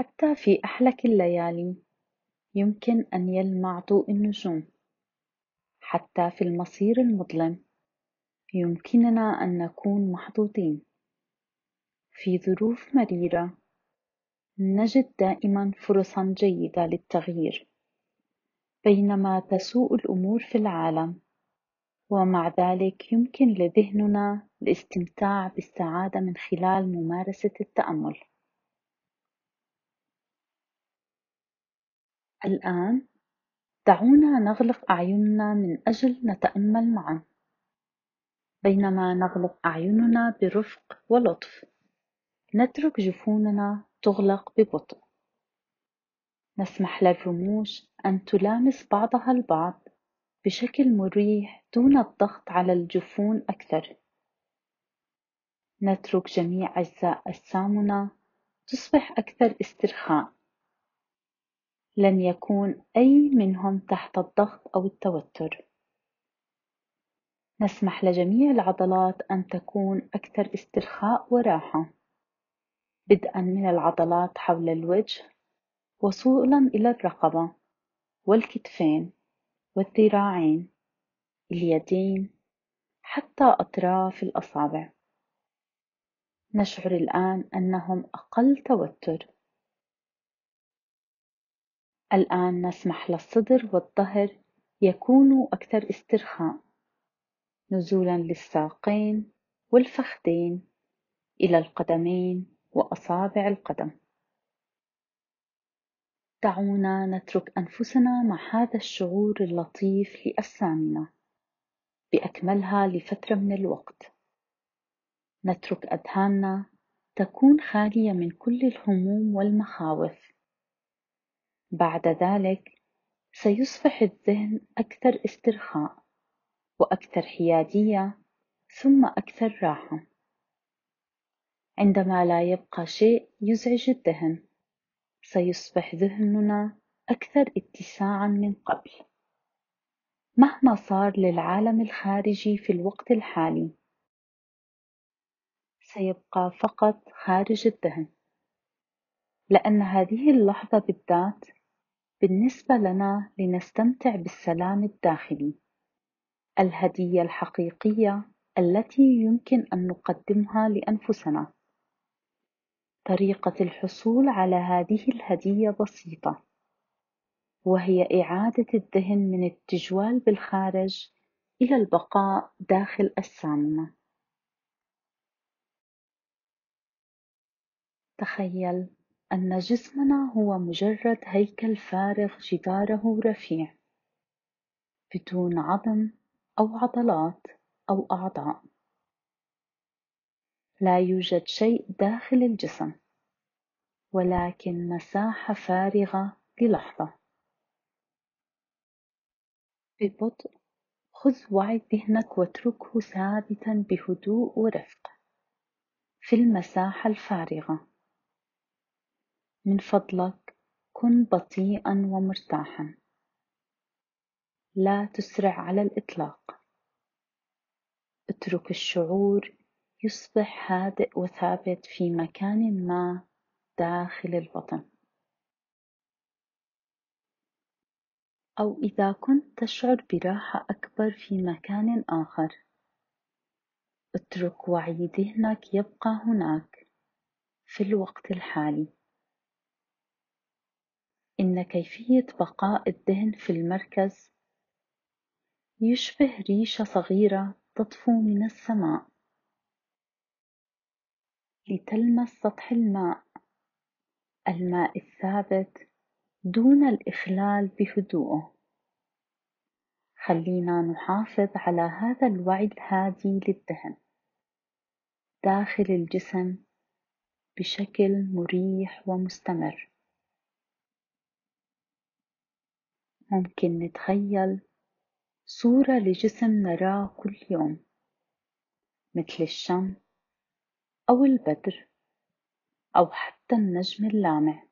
حتى في أحلك الليالي. يمكن أن يلمع ضوء النجوم. حتى في المصير المظلم. يمكننا أن نكون محظوظين. في ظروف مريرة. نجد دائما فرصا جيدة للتغيير. بينما تسوء الأمور في العالم. ومع ذلك يمكن لذهننا الاستمتاع بالسعادة من خلال ممارسة التأمل. الآن دعونا نغلق أعيننا من أجل نتأمل معا بينما نغلق أعيننا برفق ولطف نترك جفوننا تغلق ببطء. نسمح للرموش أن تلامس بعضها البعض بشكل مريح دون الضغط على الجفون أكثر. نترك جميع أجزاء أجسامنا تصبح أكثر استرخاء. لن يكون أي منهم تحت الضغط أو التوتر. نسمح لجميع العضلات أن تكون أكثر استرخاء وراحة. بدءا من العضلات حول الوجه وصولا إلى الرقبة والكتفين والذراعين اليدين حتى أطراف الأصابع. نشعر الآن أنهم أقل توتر. الآن نسمح للصدر والظهر يكونوا أكثر استرخاء. نزولا للساقين والفخذين إلى القدمين وأصابع القدم. دعونا نترك أنفسنا مع هذا الشعور اللطيف لأجسامنا. بأكملها لفترة من الوقت. نترك أذهاننا تكون خالية من كل الهموم والمخاوف. بعد ذلك سيصبح الذهن أكثر استرخاء وأكثر حيادية ثم أكثر راحة. عندما لا يبقى شيء يزعج الذهن سيصبح ذهننا أكثر اتساعا من قبل. مهما صار للعالم الخارجي في الوقت الحالي سيبقى فقط خارج الذهن لأن هذه اللحظة بالذات بالنسبة لنا لنستمتع بالسلام الداخلي الهدية الحقيقية التي يمكن أن نقدمها لأنفسنا. طريقة الحصول على هذه الهدية بسيطة وهي إعادة الذهن من التجوال بالخارج إلى البقاء داخل أجسامنا تخيل أن جسمنا هو مجرد هيكل فارغ جداره رفيع بدون عظم أو عضلات أو أعضاء. لا يوجد شيء داخل الجسم ولكن مساحة فارغة للحظة. ببطء خذ وعي ذهنك واتركه ثابتا بهدوء ورفق في المساحة الفارغة. من فضلك كن بطيئا ومرتاحا. لا تسرع على الإطلاق. اترك الشعور يصبح هادئ وثابت في مكان ما داخل البطن. أو إذا كنت تشعر براحة أكبر في مكان آخر. اترك وعي ذهنك يبقى هناك في الوقت الحالي. إن كيفية بقاء الذهن في المركز يشبه ريشة صغيرة تطفو من السماء لتلمس سطح الماء. الماء الثابت دون الإخلال بهدوءه. خلينا نحافظ على هذا الوعي الهادي للذهن داخل الجسم بشكل مريح ومستمر. ممكن نتخيل صورة لجسم نراه كل يوم مثل الشمس أو البدر أو حتى النجم اللامع.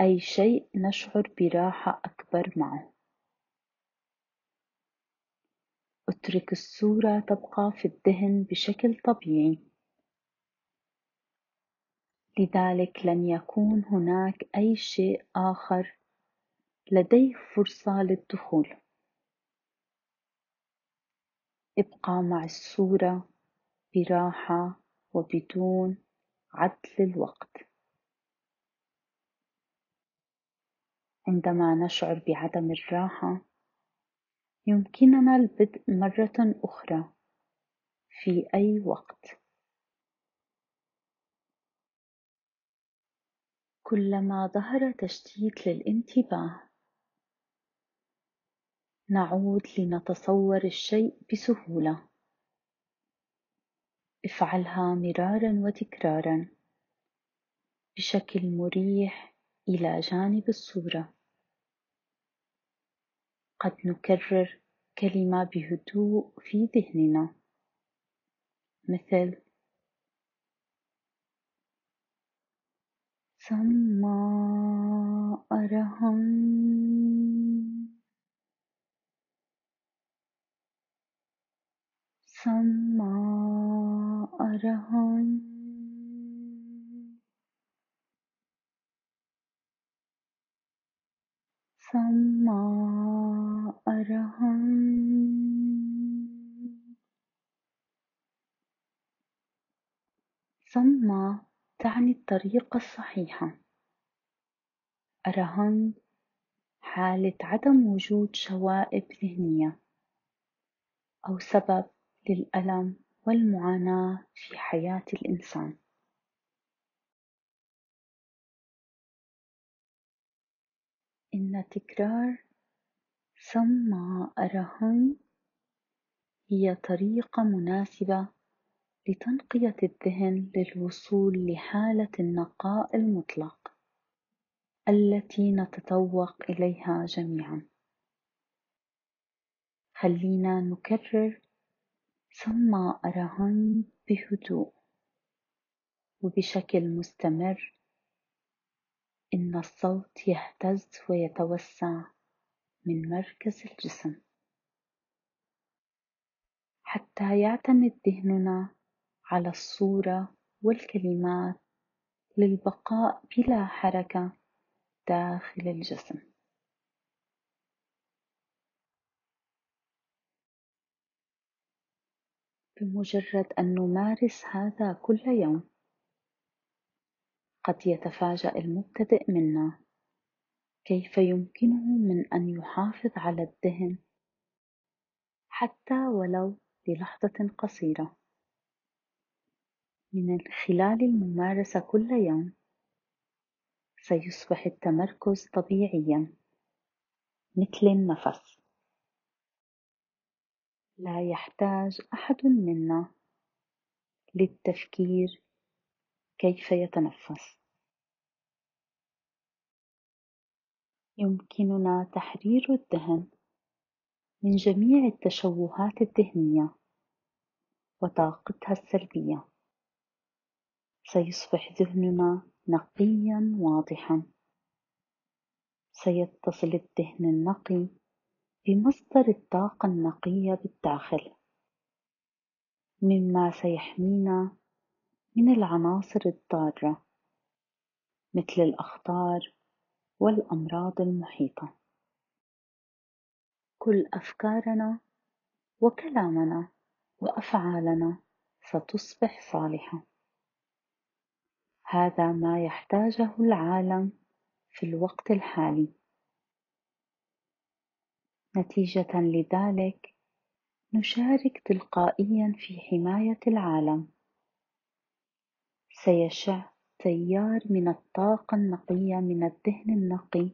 أي شيء نشعر براحة أكبر معه. اترك الصورة تبقى في الذهن بشكل طبيعي. لذلك لن يكون هناك أي شيء آخر لديه فرصة للدخول. ابقى مع الصورة براحة وبدون عد للوقت عندما نشعر بعدم الراحة يمكننا البدء مرة أخرى في أي وقت. كلما ظهر تشتيت للانتباه نعود لنتصور الشيء بسهولة. افعلها مرارا وتكرارا بشكل مريح إلى جانب الصورة. قد نكرر كلمة بهدوء في ذهننا. مثل سما أرهن سما أرهن سما أرهن سما تعني الطريقة الصحيحة. أرهن حالة عدم وجود شوائب ذهنية أو سبب للألم. والمعاناة في حياة الإنسان. إن تكرار سما أرهن هي طريقة مناسبة لتنقية الذهن للوصول لحالة النقاء المطلق التي نتطوق إليها جميعا. خلينا نكرر سما أرهن بهدوء وبشكل مستمر. إن الصوت يهتز ويتوسع من مركز الجسم. حتى يعتمد ذهننا على الصورة والكلمات للبقاء بلا حركة داخل الجسم. بمجرد أن نمارس هذا كل يوم. قد يتفاجأ المبتدئ منا. كيف يمكنه من أن يحافظ على الذهن حتى ولو للحظة قصيرة؟ من خلال الممارسة كل يوم سيصبح التمركز طبيعيا. مثل النفس. لا يحتاج أحد منا للتفكير كيف يتنفس. يمكننا تحرير الذهن من جميع التشوهات الذهنية وطاقتها السلبية. سيصبح ذهننا نقيا واضحا. سيتصل الذهن النقي بمصدر الطاقة النقية بالداخل مما سيحمينا من العناصر الضارة مثل الأخطار والأمراض المحيطة. كل أفكارنا وكلامنا وأفعالنا ستصبح صالحة. هذا ما يحتاجه العالم في الوقت الحالي. نتيجة لذلك نشارك تلقائيا في حماية العالم. سيشع تيار من الطاقة النقية من الذهن النقي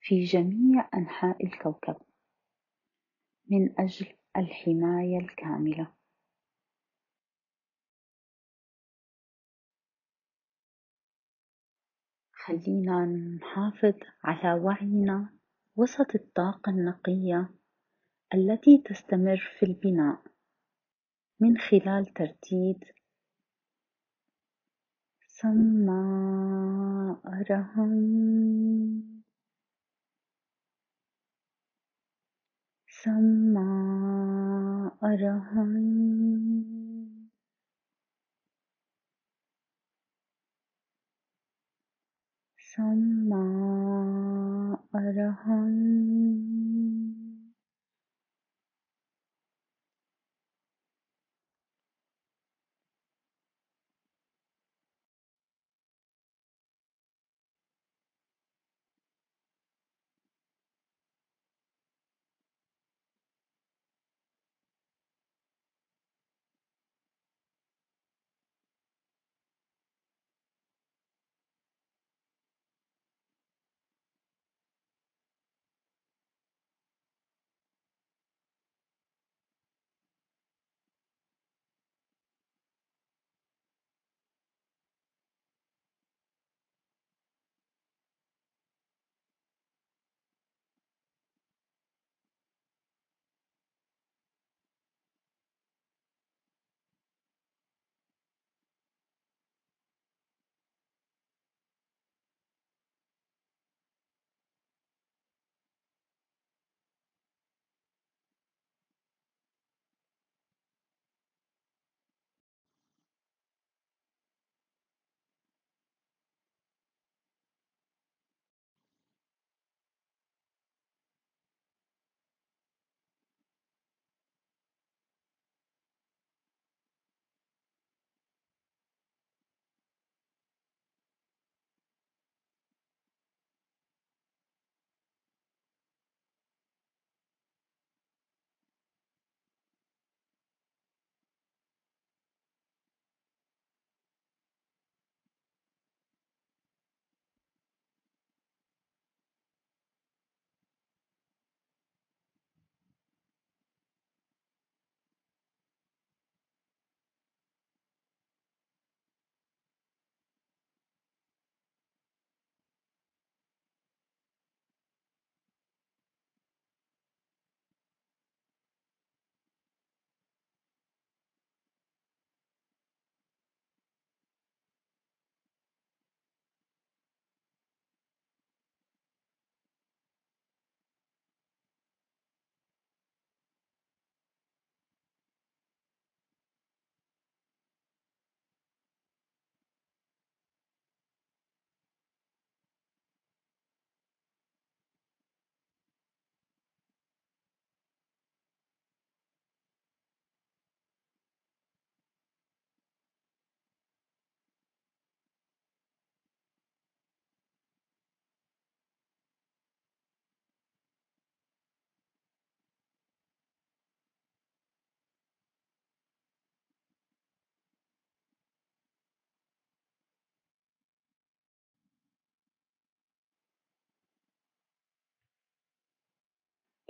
في جميع أنحاء الكوكب من أجل الحماية الكاملة. خلينا نحافظ على وعينا وسط الطاقة النقية التي تستمر في البناء من خلال ترديد سما أرهن سما أرهن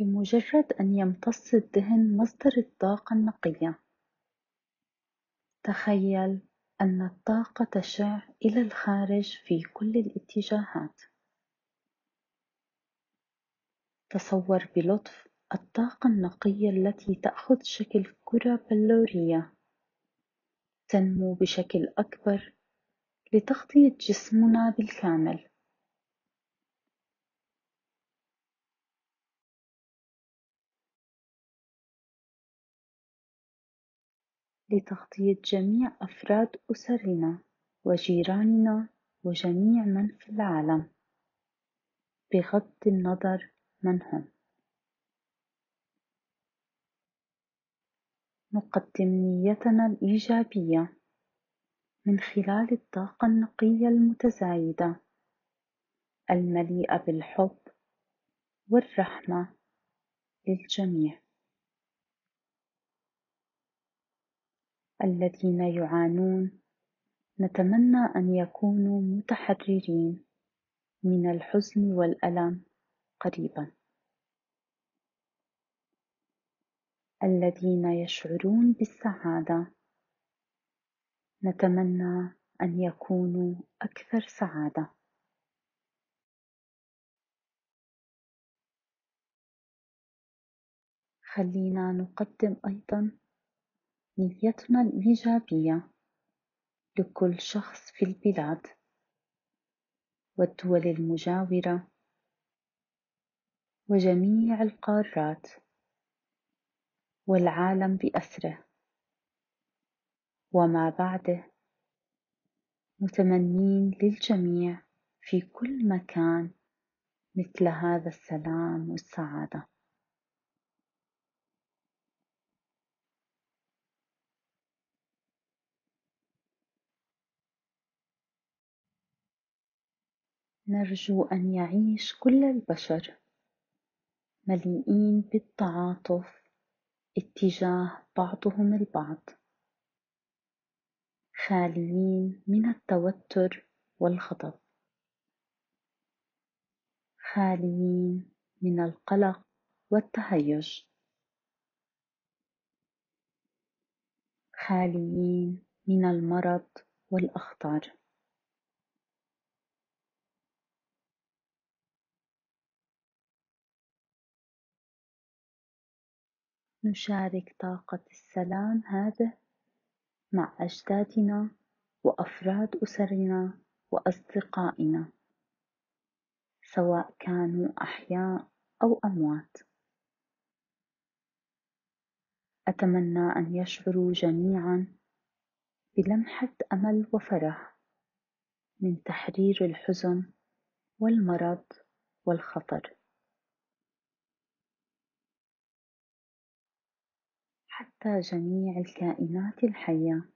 بمجرد أن يمتص الدهن مصدر الطاقة النقية. تخيل أن الطاقة تشع إلى الخارج في كل الاتجاهات. تصور بلطف الطاقة النقية التي تأخذ شكل كرة بلورية. تنمو بشكل أكبر لتغطية جسمنا بالكامل. لتغطية جميع أفراد أسرنا وجيراننا وجميع من في العالم. بغض النظر من هم نقدم نيتنا الإيجابية. من خلال الطاقة النقية المتزايدة. المليئة بالحب والرحمة للجميع. الذين يعانون. نتمنى أن يكونوا متحررين من الحزن والألم قريبا. الذين يشعرون بالسعادة. نتمنى أن يكونوا أكثر سعادة. خلينا نقدم أيضا نيتنا الإيجابية لكل شخص في البلاد والدول المجاورة وجميع القارات والعالم بأسره. وما بعده متمنين للجميع في كل مكان مثل هذا السلام والسعادة. نرجو أن يعيش كل البشر مليئين بالتعاطف اتجاه بعضهم البعض خاليين من التوتر والغضب خاليين من القلق والتهيج خاليين من المرض والأخطار. نشارك طاقة السلام هذه مع أجدادنا وأفراد أسرنا وأصدقائنا سواء كانوا أحياء أو أموات. أتمنى أن يشعروا جميعا بلمحة أمل وفرح من تحرير الحزن والمرض والخطر. حتى جميع الكائنات الحية.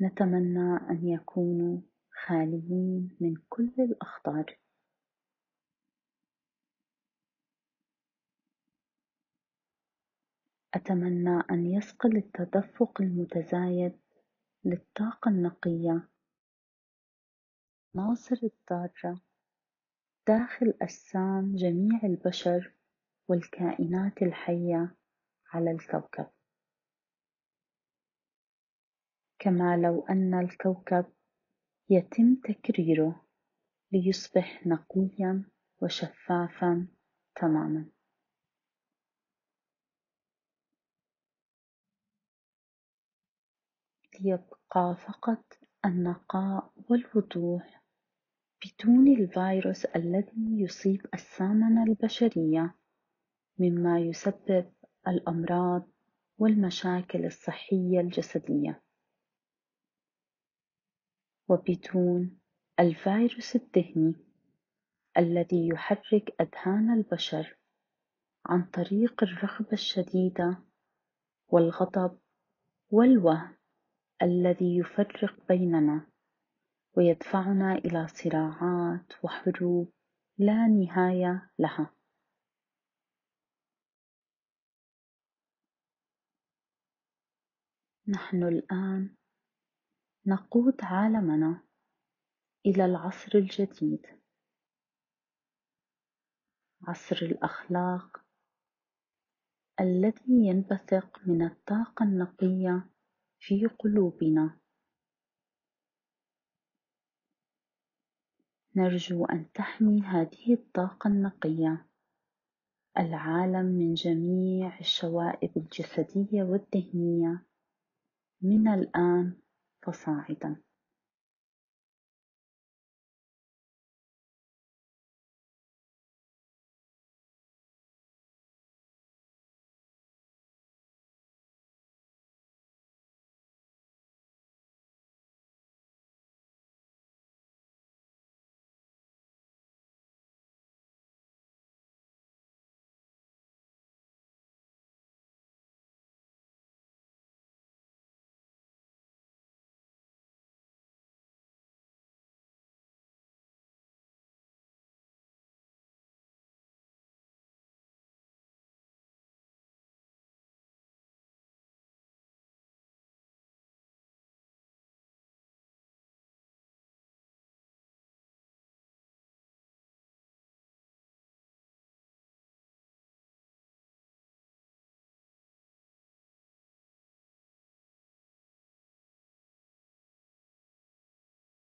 نتمنى أن يكونوا خاليين من كل الأخطار. أتمنى أن يصقل التدفق المتزايد للطاقة النقية. عناصر الضارة داخل أجسام جميع البشر والكائنات الحية على الكوكب. كما لو أن الكوكب يتم تكريره ليصبح نقيا وشفافا تماما. ليبقى فقط النقاء والوضوح بدون الفيروس الذي يصيب أجسامنا البشرية مما يسبب الأمراض والمشاكل الصحية الجسدية. وبدون الفيروس الذهني الذي يحرك أذهان البشر عن طريق الرغبة الشديدة والغضب والوهم الذي يفرق بيننا ويدفعنا إلى صراعات وحروب لا نهاية لها. نحن الآن نقود عالمنا إلى العصر الجديد. عصر الأخلاق الذي ينبثق من الطاقة النقية في قلوبنا. نرجو أن تحمي هذه الطاقة النقية العالم من جميع الشوائب الجسدية والذهنية. من الآن فصاعدا